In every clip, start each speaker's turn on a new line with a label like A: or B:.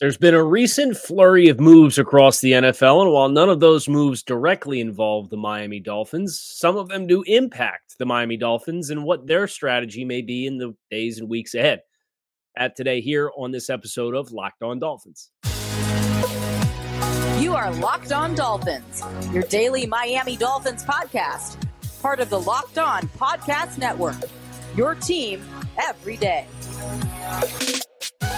A: There's been a recent flurry of moves across the NFL, and while none of those moves directly involve the Miami Dolphins, some of them do impact the Miami Dolphins and what their strategy may be in the days and weeks ahead. At today, here on this episode of Locked On Dolphins.
B: You are Locked On Dolphins, your daily Miami Dolphins podcast, part of the Locked On Podcast Network. Your team every day.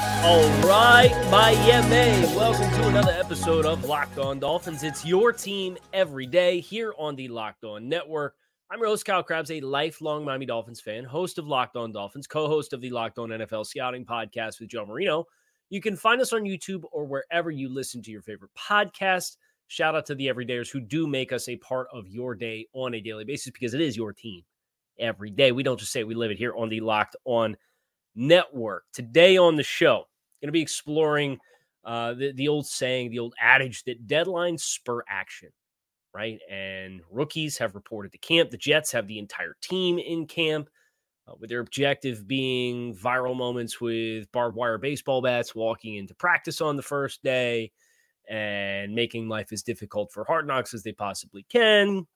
A: All right, Miami. Welcome to another episode of Locked On Dolphins. It's your team every day here on the Locked On Network. I'm your host, Kyle Crabbs, a lifelong Miami Dolphins fan, host of Locked On Dolphins, co host of the Locked On NFL Scouting podcast with Joe Marino. You can find us on YouTube or wherever you listen to your favorite podcast. Shout out to the everydayers who do make us a part of your day on a daily basis because it is your team every day. We don't just say we live it here on the Locked On Network. Today on the show, going to be exploring uh, the, the old saying, the old adage that deadlines spur action, right? And rookies have reported to camp. The Jets have the entire team in camp, uh, with their objective being viral moments with barbed wire baseball bats, walking into practice on the first day, and making life as difficult for Hard Knocks as they possibly can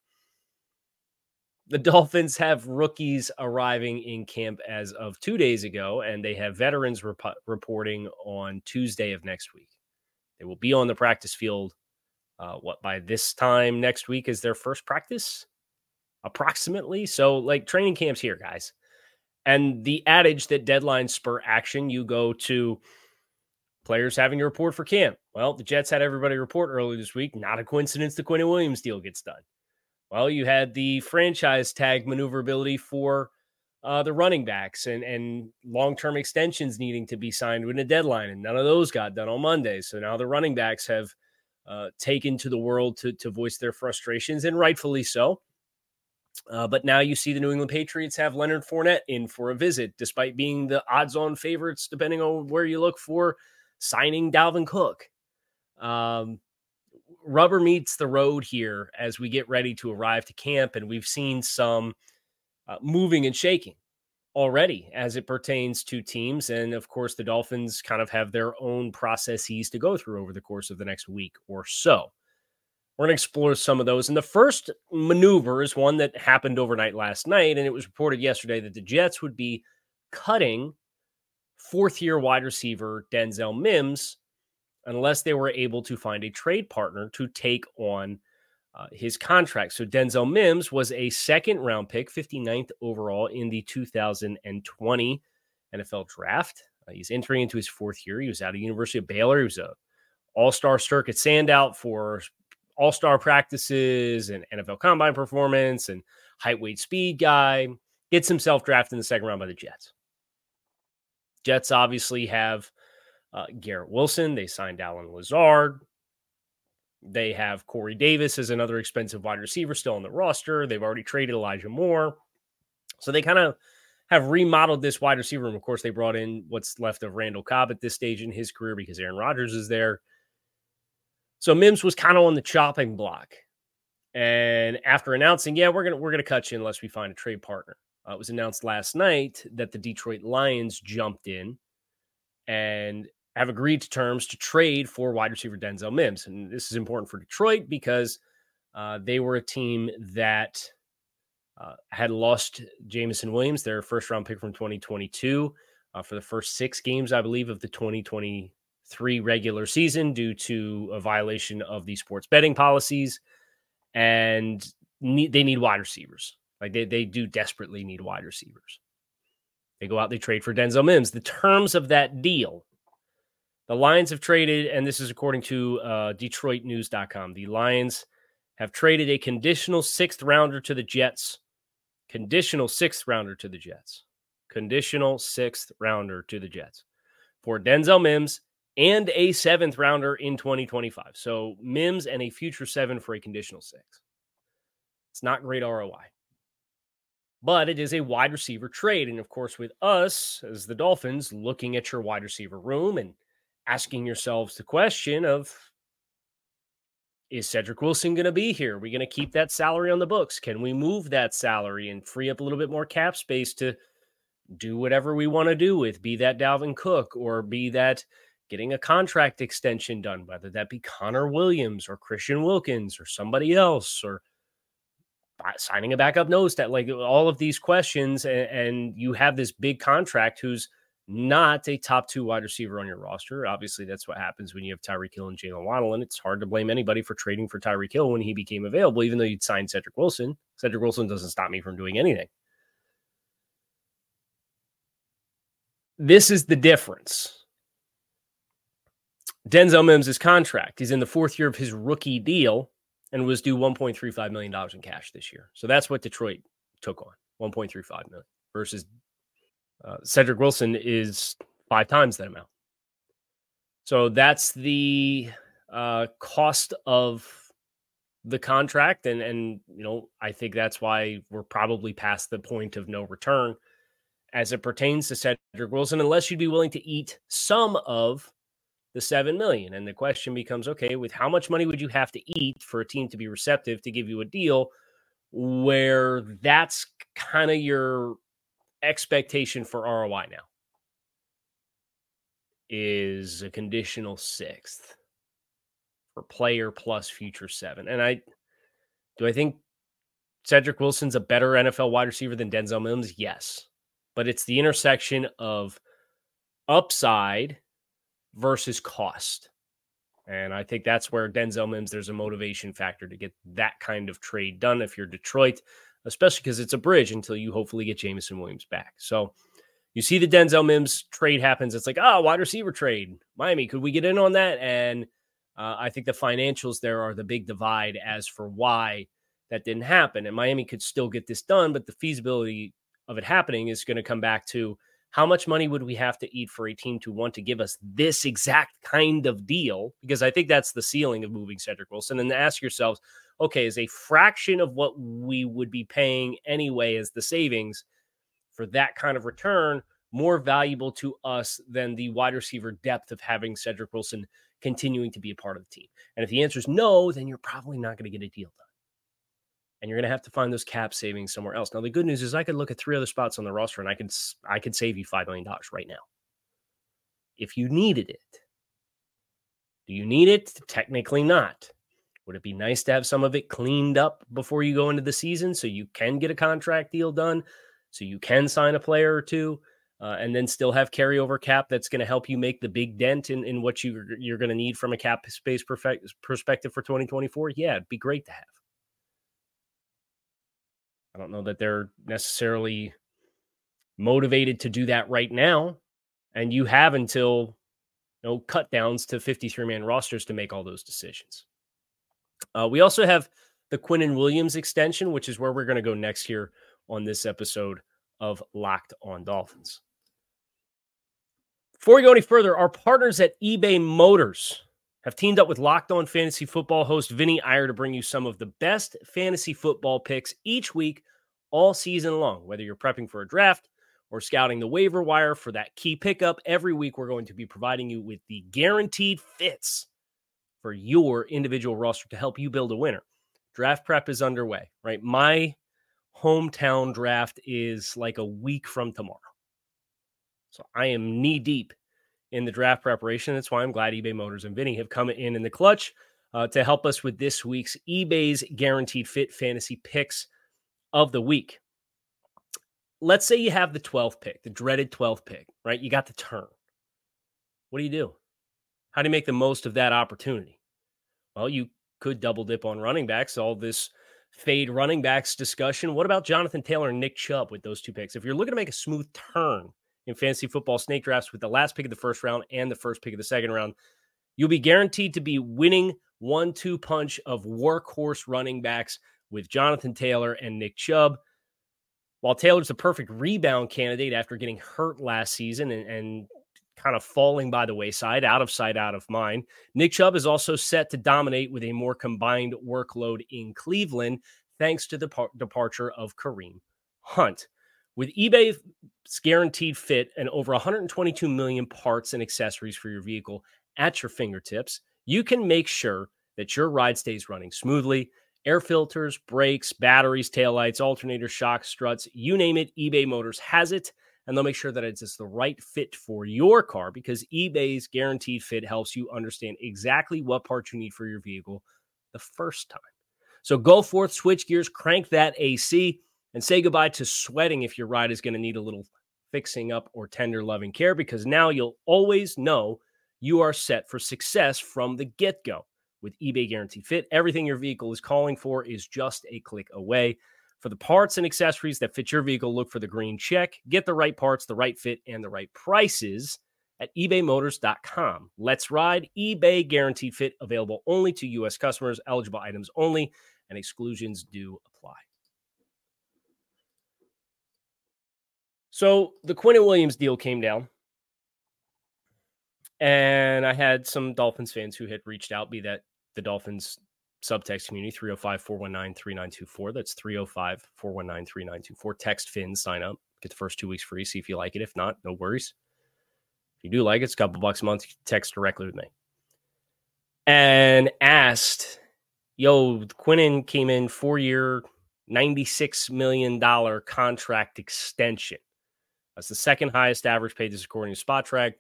A: the Dolphins have rookies arriving in camp as of two days ago, and they have veterans rep- reporting on Tuesday of next week. They will be on the practice field. Uh, what by this time next week is their first practice, approximately. So, like training camps here, guys. And the adage that deadlines spur action, you go to players having to report for camp. Well, the Jets had everybody report early this week. Not a coincidence the Quinnen Williams deal gets done. Well, you had the franchise tag maneuverability for uh, the running backs and, and long term extensions needing to be signed with a deadline, and none of those got done on Monday. So now the running backs have uh, taken to the world to, to voice their frustrations, and rightfully so. Uh, but now you see the New England Patriots have Leonard Fournette in for a visit, despite being the odds on favorites, depending on where you look for signing Dalvin Cook. Um, rubber meets the road here as we get ready to arrive to camp, and we've seen some uh, moving and shaking already as it pertains to teams. And of course, the Dolphins kind of have their own processes to go through over the course of the next week or so. We're going to explore some of those. And the first maneuver is one that happened overnight last night. And it was reported yesterday that the Jets would be cutting fourth year wide receiver Denzel Mims unless they were able to find a trade partner to take on uh, his contract. So Denzel Mims was a second round pick, 59th overall in the 2020 NFL draft. Uh, he's entering into his fourth year. He was out of University of Baylor. He was a all-star circuit standout for all-star practices and NFL combine performance and height, weight, speed guy. Gets himself drafted in the second round by the Jets. Jets obviously have uh, Garrett Wilson. They signed Allen Lazard. They have Corey Davis as another expensive wide receiver still on the roster. They've already traded Elijah Moore. So they kind of have remodeled this wide receiver room. Of course, they brought in what's left of Randall Cobb at this stage in his career because Aaron Rodgers is there. So Mims was kind of on the chopping block. And after announcing, yeah, we're gonna we're gonna cut you unless we find a trade partner. Uh, it was announced last night that the Detroit Lions jumped in and have agreed to terms to trade for wide receiver Denzel Mims. And this is important for Detroit because uh, they were a team that uh, had lost Jameson Williams, their first round pick from 2022, uh, for the first six games, I believe, of the 2023 regular season due to a violation of the sports betting policies. And they need wide receivers. Like they, they do desperately need wide receivers. They go out, they trade for Denzel Mims. The terms of that deal the Lions have traded, and this is according to uh, DetroitNews.com. The Lions have traded a conditional sixth rounder to the Jets. Conditional sixth rounder to the Jets. Conditional sixth rounder to the Jets for Denzel Mims and a seventh rounder in 2025. So Mims and a future seven for a conditional six. It's not great ROI, but it is a wide receiver trade. And of course, with us as the Dolphins looking at your wide receiver room and asking yourselves the question of is Cedric Wilson going to be here? Are we going to keep that salary on the books? Can we move that salary and free up a little bit more cap space to do whatever we want to do with, be that Dalvin Cook or be that getting a contract extension done, whether that be Connor Williams or Christian Wilkins or somebody else or signing a backup nose that like all of these questions and, and you have this big contract who's not a top two wide receiver on your roster. Obviously, that's what happens when you have Tyreek Hill and Jaylen Waddle, and it's hard to blame anybody for trading for Tyreek Hill when he became available, even though you'd signed Cedric Wilson. Cedric Wilson doesn't stop me from doing anything. This is the difference. Denzel Mims' contract. He's in the fourth year of his rookie deal and was due $1.35 million in cash this year. So that's what Detroit took on $1.35 million versus uh, Cedric Wilson is five times that amount. So that's the uh, cost of the contract, and and you know I think that's why we're probably past the point of no return as it pertains to Cedric Wilson, unless you'd be willing to eat some of the seven million. And the question becomes, okay, with how much money would you have to eat for a team to be receptive to give you a deal where that's kind of your expectation for ROI now is a conditional sixth for player plus future seven. And I do I think Cedric Wilson's a better NFL wide receiver than Denzel Mims? Yes. But it's the intersection of upside versus cost. And I think that's where Denzel Mims, there's a motivation factor to get that kind of trade done if you're Detroit especially because it's a bridge until you hopefully get Jameson Williams back. So you see the Denzel Mims trade happens. It's like, oh, wide receiver trade. Miami, could we get in on that? And uh, I think the financials there are the big divide as for why that didn't happen. And Miami could still get this done, but the feasibility of it happening is going to come back to how much money would we have to eat for a team to want to give us this exact kind of deal? Because I think that's the ceiling of moving Cedric Wilson. And then ask yourselves, okay, is a fraction of what we would be paying anyway as the savings for that kind of return more valuable to us than the wide receiver depth of having Cedric Wilson continuing to be a part of the team? And if the answer is no, then you're probably not going to get a deal done. And you're going to have to find those cap savings somewhere else. Now, the good news is I could look at three other spots on the roster and I could I could save you $5 million right now. If you needed it. Do you need it? Technically not. Would it be nice to have some of it cleaned up before you go into the season so you can get a contract deal done, so you can sign a player or two, uh, and then still have carryover cap that's going to help you make the big dent in, in what you, you're going to need from a cap space perfect, perspective for 2024? Yeah, it'd be great to have. I don't know that they're necessarily motivated to do that right now. And you have until you know cut downs to 53 man rosters to make all those decisions. Uh, we also have the Quinnen Williams extension, which is where we're going to go next here on this episode of Locked on Dolphins. Before we go any further, our partners at eBay Motors have teamed up with Locked On Fantasy Football host Vinny Iyer to bring you some of the best fantasy football picks each week, all season long. Whether you're prepping for a draft or scouting the waiver wire for that key pickup, every week we're going to be providing you with the guaranteed fits for your individual roster to help you build a winner. Draft prep is underway, right? My hometown draft is like a week from tomorrow. So I am knee deep in the draft preparation. That's why I'm glad eBay Motors and Vinny have come in in the clutch uh, to help us with this week's eBay's guaranteed fit fantasy picks of the week. Let's say you have the 12th pick, the dreaded 12th pick, right? You got the turn. What do you do? How do you make the most of that opportunity? Well, you could double dip on running backs. All this fade running backs discussion. What about Jonathan Taylor and Nick Chubb with those two picks? If you're looking to make a smooth turn in fantasy football snake drafts with the last pick of the first round and the first pick of the second round, you'll be guaranteed to be winning one two punch of workhorse running backs with Jonathan Taylor and Nick Chubb. While Taylor's the perfect rebound candidate after getting hurt last season and, and kind of falling by the wayside, out of sight, out of mind. Nick Chubb is also set to dominate with a more combined workload in Cleveland, thanks to the departure of Kareem Hunt. With eBay's guaranteed fit and over 122 million parts and accessories for your vehicle at your fingertips, you can make sure that your ride stays running smoothly. Air filters, brakes, batteries, taillights, alternators, shocks, struts, you name it, eBay Motors has it. And they'll make sure that it's just the right fit for your car because eBay's guaranteed fit helps you understand exactly what parts you need for your vehicle the first time. So go forth, switch gears, crank that AC, and say goodbye to sweating if your ride is going to need a little fixing up or tender loving care because now you'll always know you are set for success from the get go. With eBay Guarantee Fit, everything your vehicle is calling for is just a click away. For the parts and accessories that fit your vehicle, look for the green check. Get the right parts, the right fit, and the right prices at ebaymotors.com. Let's ride eBay Guaranteed Fit, available only to U.S. customers, eligible items only, and exclusions do apply. So the Quinnen Williams deal came down. And I had some Dolphins fans who had reached out, be that the Dolphins subtext community 305 419 3924. That's 305 419 3924. Text Finn, sign up, get the first two weeks free. See if you like it. If not, no worries. If you do like it, it's a couple bucks a month. text directly with me. And asked, yo, Quinnen came in four year, $96 million contract extension. That's the second highest average paid, this according to Spotrac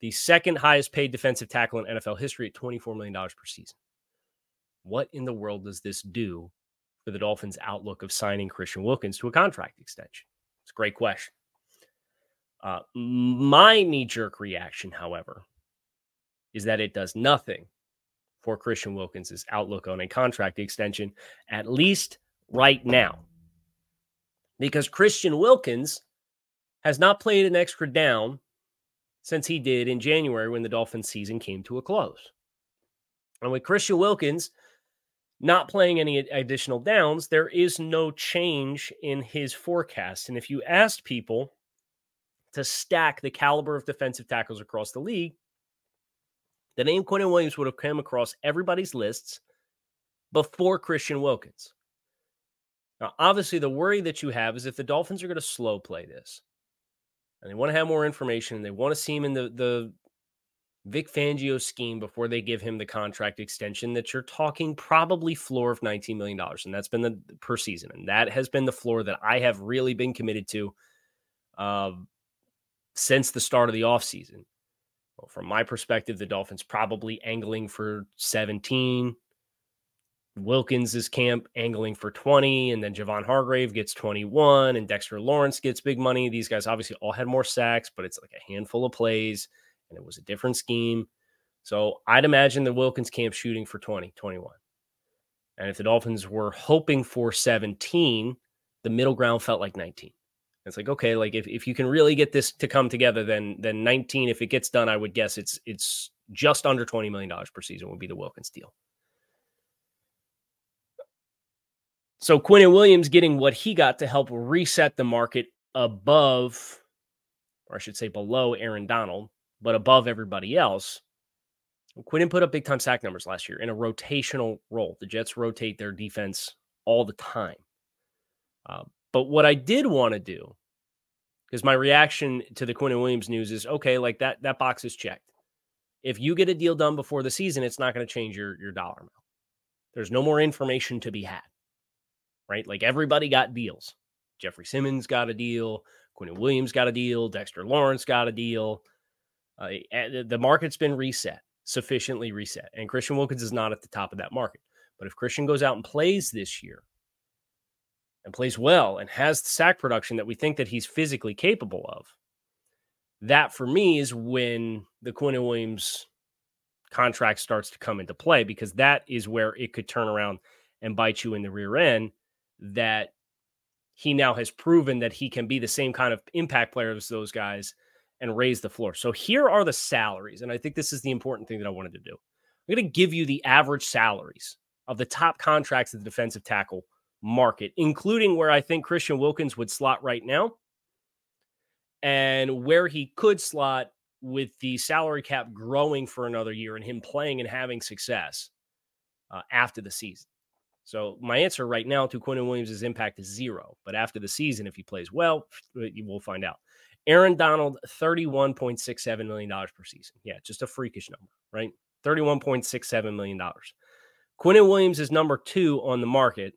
A: the second highest paid defensive tackle in NFL history at $24 million per season. What in the world does this do for the Dolphins' outlook of signing Christian Wilkins to a contract extension? It's a great question. Uh, my knee jerk reaction, however, is that it does nothing for Christian Wilkins' outlook on a contract extension, at least right now. Because Christian Wilkins has not played an extra down since he did in January when the Dolphins season came to a close. And with Christian Wilkins not playing any additional downs, there is no change in his forecast. And if you asked people to stack the caliber of defensive tackles across the league, the name Quinnen Williams would have come across everybody's lists before Christian Wilkins. Now, obviously, the worry that you have is if the Dolphins are going to slow play this, and they want to have more information and they want to see him in the the Vic Fangio scheme before they give him the contract extension that you're talking probably floor of $19 million. And that's been the per season. And that has been the floor that I have really been committed to uh, since the start of the offseason. Well, from my perspective, the Dolphins probably angling for 17, Wilkins' camp angling for 20, and then Javon Hargrave gets 21, and Dexter Lawrence gets big money. These guys obviously all had more sacks, but it's like a handful of plays, and it was a different scheme. So I'd imagine the Wilkins camp shooting for 20, 21. And if the Dolphins were hoping for 17, the middle ground felt like 19. It's like, okay, like if, if you can really get this to come together, then then 19, if it gets done, I would guess it's it's just under $20 million per season would be the Wilkins deal. So Quinnen Williams getting what he got to help reset the market above, or I should say below Aaron Donald, but above everybody else. Quinnen put up big time sack numbers last year in a rotational role. The Jets rotate their defense all the time. Uh, but what I did want to do, because my reaction to the Quinnen Williams news is okay, like that that box is checked. If you get a deal done before the season, it's not going to change your your dollar amount. There's no more information to be had right? Like everybody got deals. Jeffrey Simmons got a deal. Quinnen Williams got a deal. Dexter Lawrence got a deal. Uh, the market's been reset, sufficiently reset. And Christian Wilkins is not at the top of that market. But if Christian goes out and plays this year and plays well and has the sack production that we think that he's physically capable of, that for me is when the Quinnen Williams contract starts to come into play because that is where it could turn around and bite you in the rear end that he now has proven that he can be the same kind of impact player as those guys and raise the floor. So here are the salaries. And I think this is the important thing that I wanted to do. I'm going to give you the average salaries of the top contracts of the defensive tackle market, including where I think Christian Wilkins would slot right now and where he could slot with the salary cap growing for another year and him playing and having success uh, after the season. So my answer right now to Quinnen Williams' impact is zero. But after the season, if he plays well, uh, you will find out. Aaron Donald, $31.67 million per season. Yeah, just a freakish number, right? $31.67 million. Quinnen Williams is number two on the market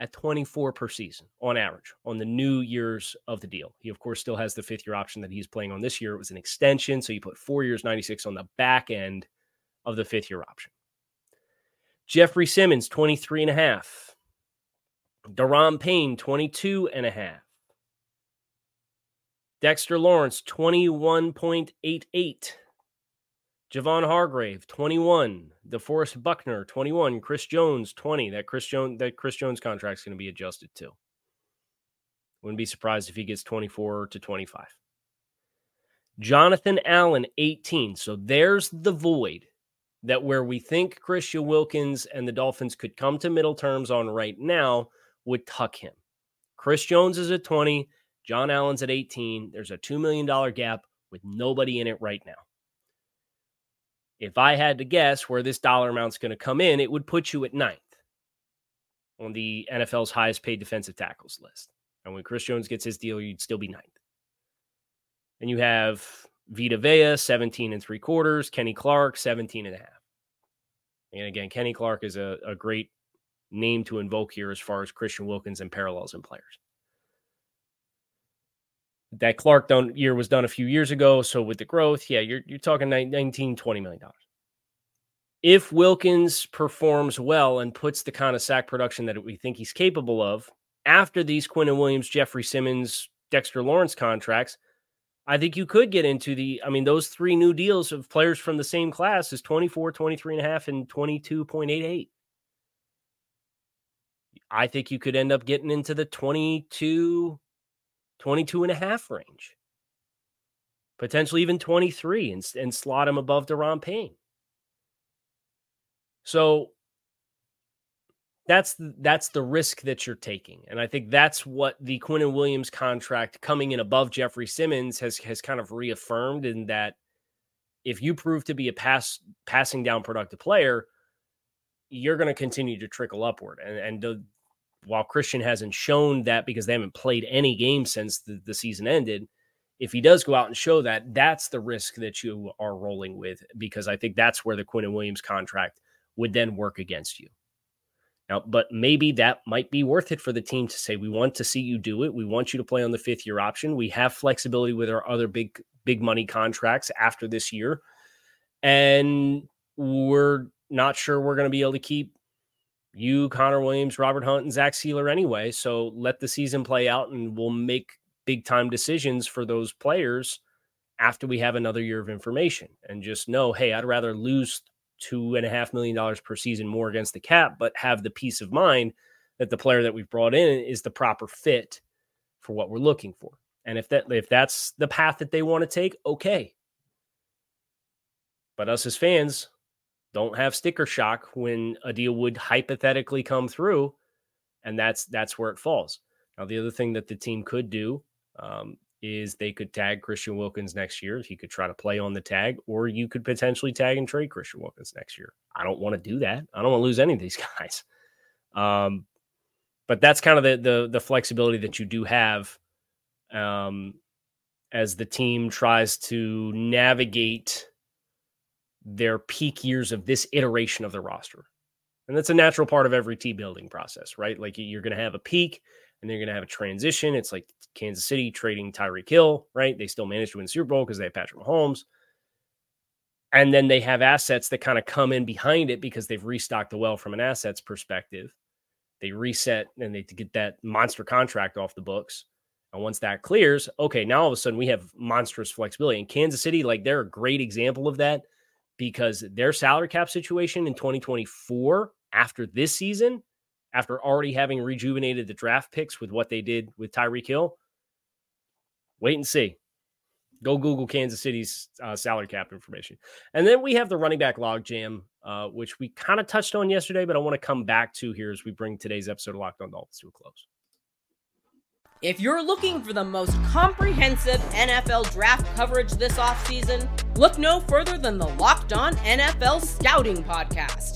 A: at 24 per season on average on the new years of the deal. He, of course, still has the fifth year option that he's playing on this year. It was an extension. So you put four years, 96 on the back end of the fifth year option. Jeffrey Simmons, 23 and a half. Daron Payne, 22 and a half. Dexter Lawrence, 21.88. Javon Hargrave, 21. DeForest Buckner, 21. Chris Jones, 20. That Chris Jones that Chris Jones contract is going to be adjusted to. Wouldn't be surprised if he gets 24 to 25. Jonathan Allen, 18. So there's the void that where we think Christian Wilkins and the Dolphins could come to middle terms on right now would tuck him. Chris Jones is at 20. John Allen's at 18. There's a $2 million gap with nobody in it right now. If I had to guess where this dollar amount's going to come in, it would put you at ninth on the NFL's highest paid defensive tackles list. And when Chris Jones gets his deal, you'd still be ninth. And you have Vita Vea, 17 and three quarters, Kenny Clark, 17 and a half. And again, Kenny Clark is a, a great name to invoke here as far as Christian Wilkins and parallels in players that Clark done year was done a few years ago. So with the growth, yeah, you're you're talking 19, 20 million dollars. If Wilkins performs well and puts the kind of sack production that we think he's capable of after these Quinnen Williams, Jeffrey Simmons, Dexter Lawrence contracts, I think you could get into the, I mean, those three new deals of players from the same class is 24, 23 and a half, and 22.88. I think you could end up getting into the 22, 22 and a half range, potentially even 23 and, and slot him above Daron Payne. So that's that's the risk that you're taking, and I think that's what the Quinnen Williams contract coming in above Jeffrey Simmons has has kind of reaffirmed in that if you prove to be a pass passing down productive player, you're going to continue to trickle upward, and and the, while Christian hasn't shown that because they haven't played any games since the, the season ended, if he does go out and show that, that's the risk that you are rolling with because I think that's where the Quinnen Williams contract would then work against you. Now, but maybe that might be worth it for the team to say, we want to see you do it. We want you to play on the fifth year option. We have flexibility with our other big, big money contracts after this year. And we're not sure we're going to be able to keep you, Connor Williams, Robert Hunt, and Zach Sieler anyway. So let the season play out and we'll make big time decisions for those players after we have another year of information and just know, hey, I'd rather lose two and a half million dollars per season more against the cap, but have the peace of mind that the player that we've brought in is the proper fit for what we're looking for. And if that if that's the path that they want to take, okay. But us as fans, don't have sticker shock when a deal would hypothetically come through, and that's that's where it falls. Now, the other thing that the team could do um, is they could tag Christian Wilkins next year. if He could try to play on the tag, or you could potentially tag and trade Christian Wilkins next year. I don't want to do that. I don't want to lose any of these guys. Um, but that's kind of the, the the flexibility that you do have um, as the team tries to navigate their peak years of this iteration of the roster. And that's a natural part of every team building process, right? Like you're going to have a peak and they're going to have a transition. It's like Kansas City trading Tyreek Hill, right? They still managed to win Super Bowl because they have Patrick Mahomes. And then they have assets that kind of come in behind it because they've restocked the well from an assets perspective. They reset and they get that monster contract off the books. And once that clears, okay, now all of a sudden we have monstrous flexibility. And Kansas City, like they're a great example of that because their salary cap situation in 2024 after this season, after already having rejuvenated the draft picks with what they did with Tyreek Hill, wait and see. Go Google Kansas City's uh, salary cap information. And then we have the running back logjam, uh, which we kind of touched on yesterday, but I want to come back to here as we bring today's episode of Locked on Dolphins to a close.
C: If you're looking for the most comprehensive NFL draft coverage this offseason, look no further than the Locked On NFL Scouting Podcast.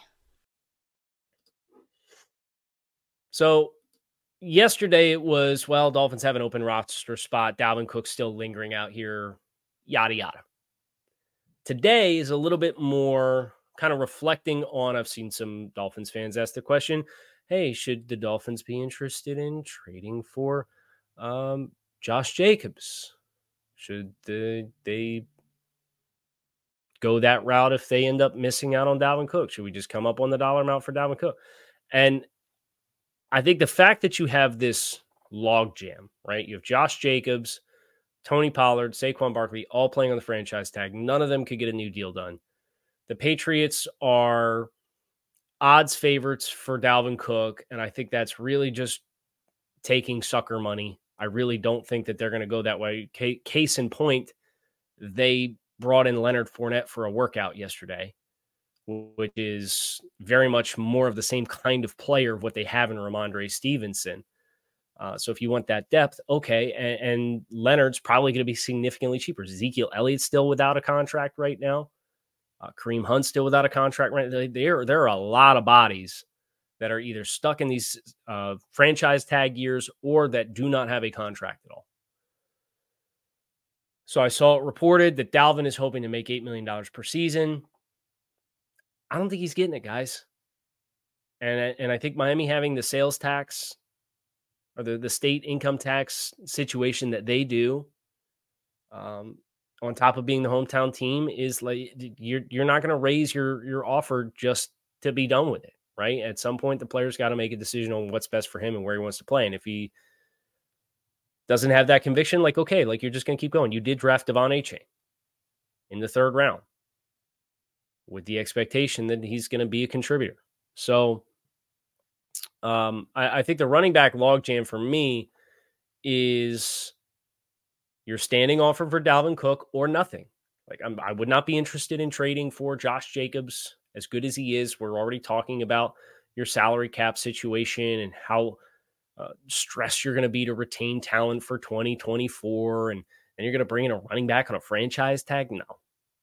A: So yesterday it was well, Dolphins have an open roster spot. Dalvin Cook still lingering out here, yada yada. Today is a little bit more kind of reflecting on. I've seen some Dolphins fans ask the question, "Hey, should the Dolphins be interested in trading for um, Josh Jacobs? Should the, they go that route if they end up missing out on Dalvin Cook? Should we just come up on the dollar amount for Dalvin Cook?" And I think the fact that you have this logjam, right? You have Josh Jacobs, Tony Pollard, Saquon Barkley, all playing on the franchise tag. None of them could get a new deal done. The Patriots are odds favorites for Dalvin Cook, and I think that's really just taking sucker money. I really don't think that they're going to go that way. Case in point, they brought in Leonard Fournette for a workout yesterday which is very much more of the same kind of player of what they have in Rhamondre Stevenson. Uh, so if you want that depth, okay. And, and Leonard's probably going to be significantly cheaper. Ezekiel Elliott's still without a contract right now. Uh, Kareem Hunt's still without a contract right now. There, there are a lot of bodies that are either stuck in these uh, franchise tag years or that do not have a contract at all. So I saw it reported that Dalvin is hoping to make $8 million per season. I don't think he's getting it, guys. And and I think Miami having the sales tax or the, the state income tax situation that they do, um, on top of being the hometown team, is like you're you're not going to raise your your offer just to be done with it, right? At some point, the player's got to make a decision on what's best for him and where he wants to play. And if he doesn't have that conviction, like okay, like you're just going to keep going. You did draft De'Von Achane in the third round with the expectation that he's going to be a contributor. So um, I, I think the running back logjam for me is you're standing offer for Dalvin Cook or nothing. Like I'm, I would not be interested in trading for Josh Jacobs as good as he is. We're already talking about your salary cap situation and how uh, stressed you're going to be to retain talent for 2024 and and you're going to bring in a running back on a franchise tag no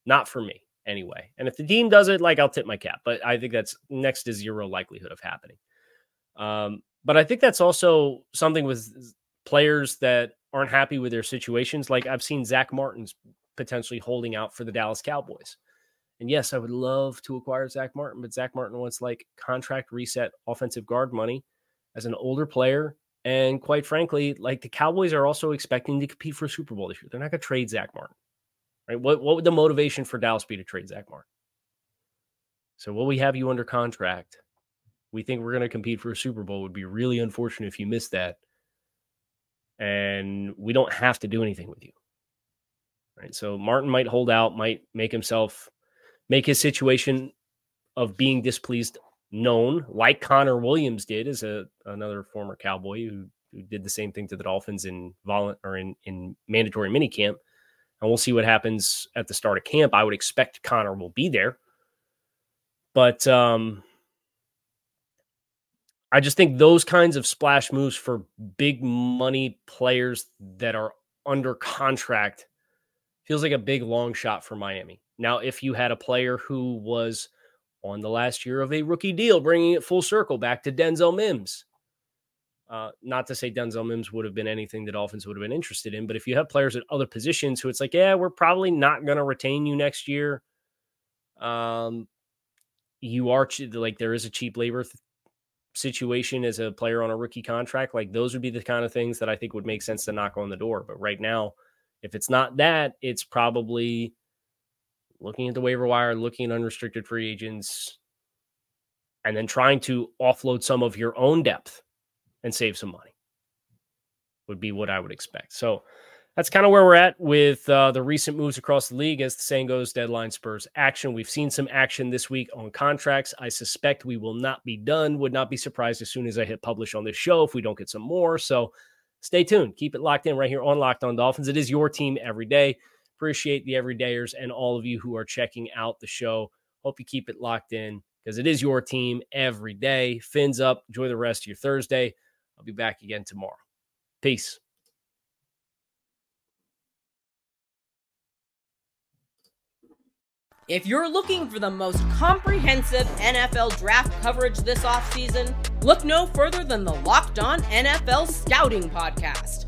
A: not for me anyway. And if the team does it, like I'll tip my cap, but I think that's next to zero likelihood of happening. Um, but I think that's also something with players that aren't happy with their situations. Like I've seen Zack Martin's potentially holding out for the Dallas Cowboys. And yes, I would love to acquire Zack Martin, but Zack Martin wants like contract reset offensive guard money as an older player. And quite frankly, like the Cowboys are also expecting to compete for a Super Bowl this year. They're not going to trade Zack Martin. Right? What what would the motivation for Dallas be to trade Zack Martin? So will we have you under contract? We think we're going to compete for a Super Bowl. It would be really unfortunate if you missed that. And we don't have to do anything with you. Right. So Martin might hold out, might make himself make his situation of being displeased known, like Connor Williams did as a another former cowboy who, who did the same thing to the Dolphins in volunt or in, in mandatory minicamp and we'll see what happens at the start of camp. I would expect Connor will be there, but um, I just think those kinds of splash moves for big money players that are under contract feels like a big long shot for Miami. Now, if you had a player who was on the last year of a rookie deal, bringing it full circle back to Denzel Mims, uh, not to say Denzel Mims would have been anything that Dolphins would have been interested in, but if you have players at other positions who it's like, yeah, we're probably not going to retain you next year. Um, you are like there is a cheap labor th- situation as a player on a rookie contract. Like those would be the kind of things that I think would make sense to knock on the door. But right now, if it's not that, it's probably looking at the waiver wire, looking at unrestricted free agents, and then trying to offload some of your own depth and save some money. would be what I would expect. So that's kind of where we're at with uh, the recent moves across the league. As the saying goes, deadline spurs action. We've seen some action this week on contracts. I suspect we will not be done. Would not be surprised as soon as I hit publish on this show if we don't get some more. So stay tuned. Keep it locked in right here on Locked On Dolphins. It is your team every day. Appreciate the everydayers and all of you who are checking out the show. Hope you keep it locked in because it is your team every day. Fins up. Enjoy the rest of your Thursday. I'll be back again tomorrow. Peace.
C: If you're looking for the most comprehensive NFL draft coverage this offseason, look no further than the Locked On NFL Scouting Podcast.